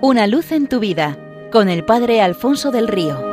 Una luz en tu vida con el Padre Alfonso del Río.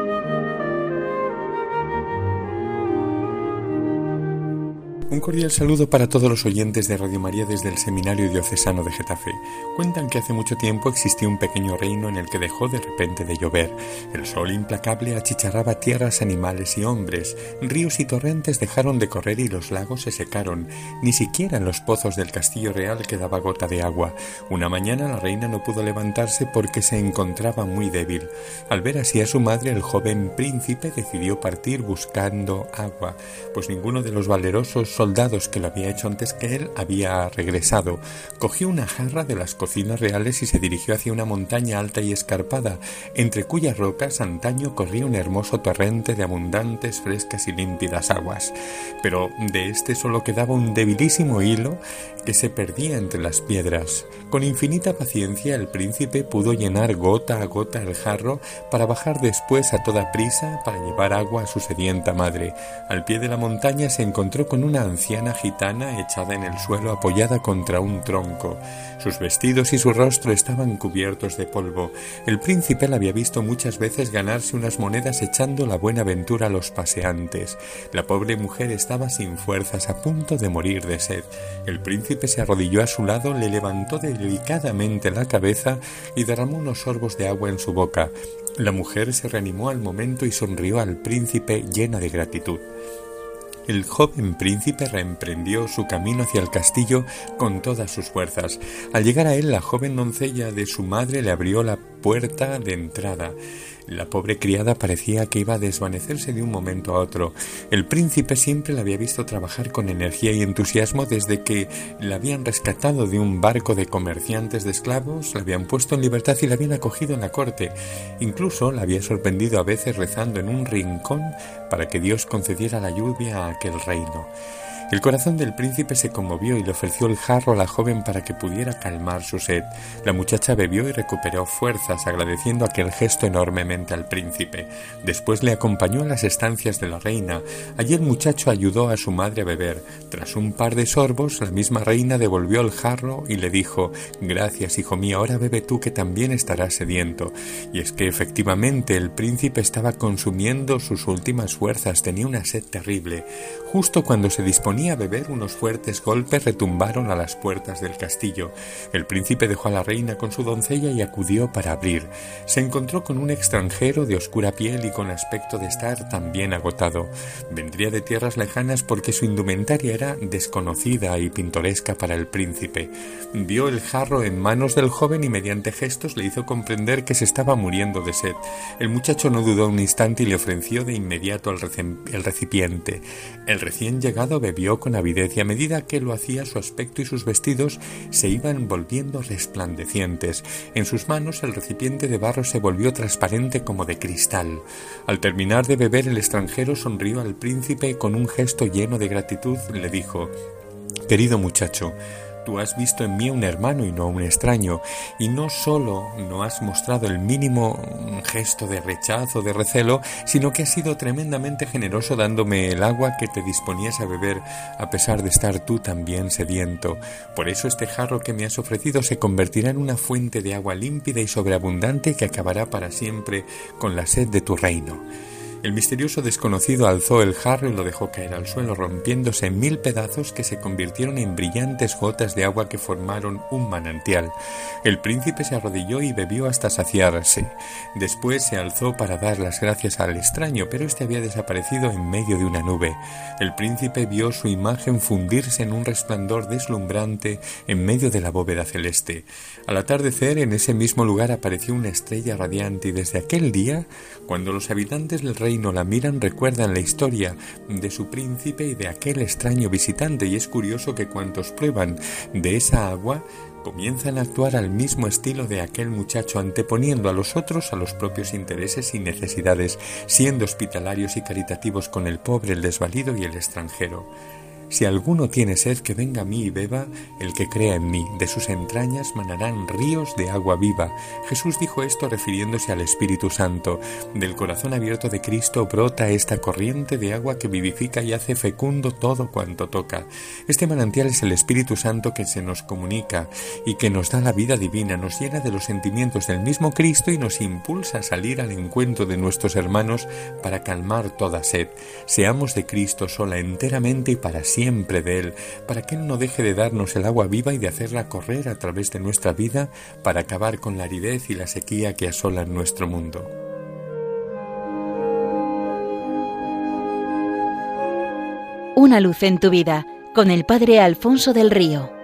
Un cordial saludo para todos los oyentes de Radio María desde el Seminario Diocesano de Getafe. Cuentan que hace mucho tiempo existía un pequeño reino en el que dejó de repente de llover. El sol implacable achicharraba tierras, animales y hombres. Ríos y torrentes dejaron de correr y los lagos se secaron. Ni siquiera en los pozos del castillo real quedaba gota de agua. Una mañana la reina no pudo levantarse porque se encontraba muy débil. Al ver así a su madre, el joven príncipe decidió partir buscando agua, pues ninguno de los valerosos soldados que lo había hecho antes que él había regresado. Cogió una jarra de las cocinas reales y se dirigió hacia una montaña alta y escarpada, entre cuyas rocas antaño corría un hermoso torrente de abundantes, frescas y límpidas aguas. Pero de este solo quedaba un debilísimo hilo que se perdía entre las piedras. Con infinita paciencia el príncipe pudo llenar gota a gota el jarro para bajar después a toda prisa para llevar agua a su sedienta madre. Al pie de la montaña se encontró con una anciana gitana echada en el suelo apoyada contra un tronco. Sus vestidos y su rostro estaban cubiertos de polvo. El príncipe la había visto muchas veces ganarse unas monedas echando la buena ventura a los paseantes. La pobre mujer estaba sin fuerzas, a punto de morir de sed. El príncipe se arrodilló a su lado, le levantó delicadamente la cabeza y derramó unos sorbos de agua en su boca. La mujer se reanimó al momento y sonrió al príncipe llena de gratitud. El joven príncipe reemprendió su camino hacia el castillo con todas sus fuerzas. Al llegar a él, la joven doncella de su madre le abrió la puerta de entrada. La pobre criada parecía que iba a desvanecerse de un momento a otro. El príncipe siempre la había visto trabajar con energía y entusiasmo desde que la habían rescatado de un barco de comerciantes de esclavos, la habían puesto en libertad y la habían acogido en la corte. Incluso la había sorprendido a veces rezando en un rincón para que Dios concediera la lluvia a aquel reino. El corazón del príncipe se conmovió y le ofreció el jarro a la joven para que pudiera calmar su sed. La muchacha bebió y recuperó fuerzas, agradeciendo aquel gesto enormemente al príncipe. Después le acompañó a las estancias de la reina. Allí el muchacho ayudó a su madre a beber. Tras un par de sorbos, la misma reina devolvió el jarro y le dijo Gracias, hijo mío, ahora bebe tú que también estarás sediento. Y es que efectivamente el príncipe estaba consumiendo sus últimas fuerzas, tenía una sed terrible. Justo cuando se disponía a beber, unos fuertes golpes retumbaron a las puertas del castillo. El príncipe dejó a la reina con su doncella y acudió para abrir. Se encontró con un extranjero de oscura piel y con aspecto de estar también agotado. Vendría de tierras lejanas porque su indumentaria era desconocida y pintoresca para el príncipe. Vio el jarro en manos del joven y mediante gestos le hizo comprender que se estaba muriendo de sed. El muchacho no dudó un instante y le ofreció de inmediato el, recipiente. El recién llegado bebió con avidez y a medida que lo hacía su aspecto y sus vestidos se iban volviendo resplandecientes. En sus manos el recipiente de barro se volvió transparente como de cristal. Al terminar de beber el extranjero sonrió al príncipe y con un gesto lleno de gratitud le dijo Querido muchacho, Tú has visto en mí un hermano y no un extraño, y no solo no has mostrado el mínimo gesto de rechazo, de recelo, sino que has sido tremendamente generoso dándome el agua que te disponías a beber, a pesar de estar tú también sediento. Por eso este jarro que me has ofrecido se convertirá en una fuente de agua límpida y sobreabundante que acabará para siempre con la sed de tu reino. El misterioso desconocido alzó el jarro y lo dejó caer al suelo, rompiéndose en mil pedazos que se convirtieron en brillantes gotas de agua que formaron un manantial. El príncipe se arrodilló y bebió hasta saciarse. Después se alzó para dar las gracias al extraño, pero éste había desaparecido en medio de una nube. El príncipe vio su imagen fundirse en un resplandor deslumbrante en medio de la bóveda celeste. Al atardecer, en ese mismo lugar apareció una estrella radiante y desde aquel día, cuando los habitantes del rey no la miran recuerdan la historia de su príncipe y de aquel extraño visitante y es curioso que cuantos prueban de esa agua comienzan a actuar al mismo estilo de aquel muchacho anteponiendo a los otros a los propios intereses y necesidades, siendo hospitalarios y caritativos con el pobre, el desvalido y el extranjero. Si alguno tiene sed, que venga a mí y beba, el que crea en mí, de sus entrañas manarán ríos de agua viva. Jesús dijo esto refiriéndose al Espíritu Santo. Del corazón abierto de Cristo brota esta corriente de agua que vivifica y hace fecundo todo cuanto toca. Este manantial es el Espíritu Santo que se nos comunica y que nos da la vida divina, nos llena de los sentimientos del mismo Cristo y nos impulsa a salir al encuentro de nuestros hermanos para calmar toda sed. Seamos de Cristo sola enteramente y para siempre de Él, para que Él no deje de darnos el agua viva y de hacerla correr a través de nuestra vida para acabar con la aridez y la sequía que asolan nuestro mundo. Una luz en tu vida con el Padre Alfonso del Río.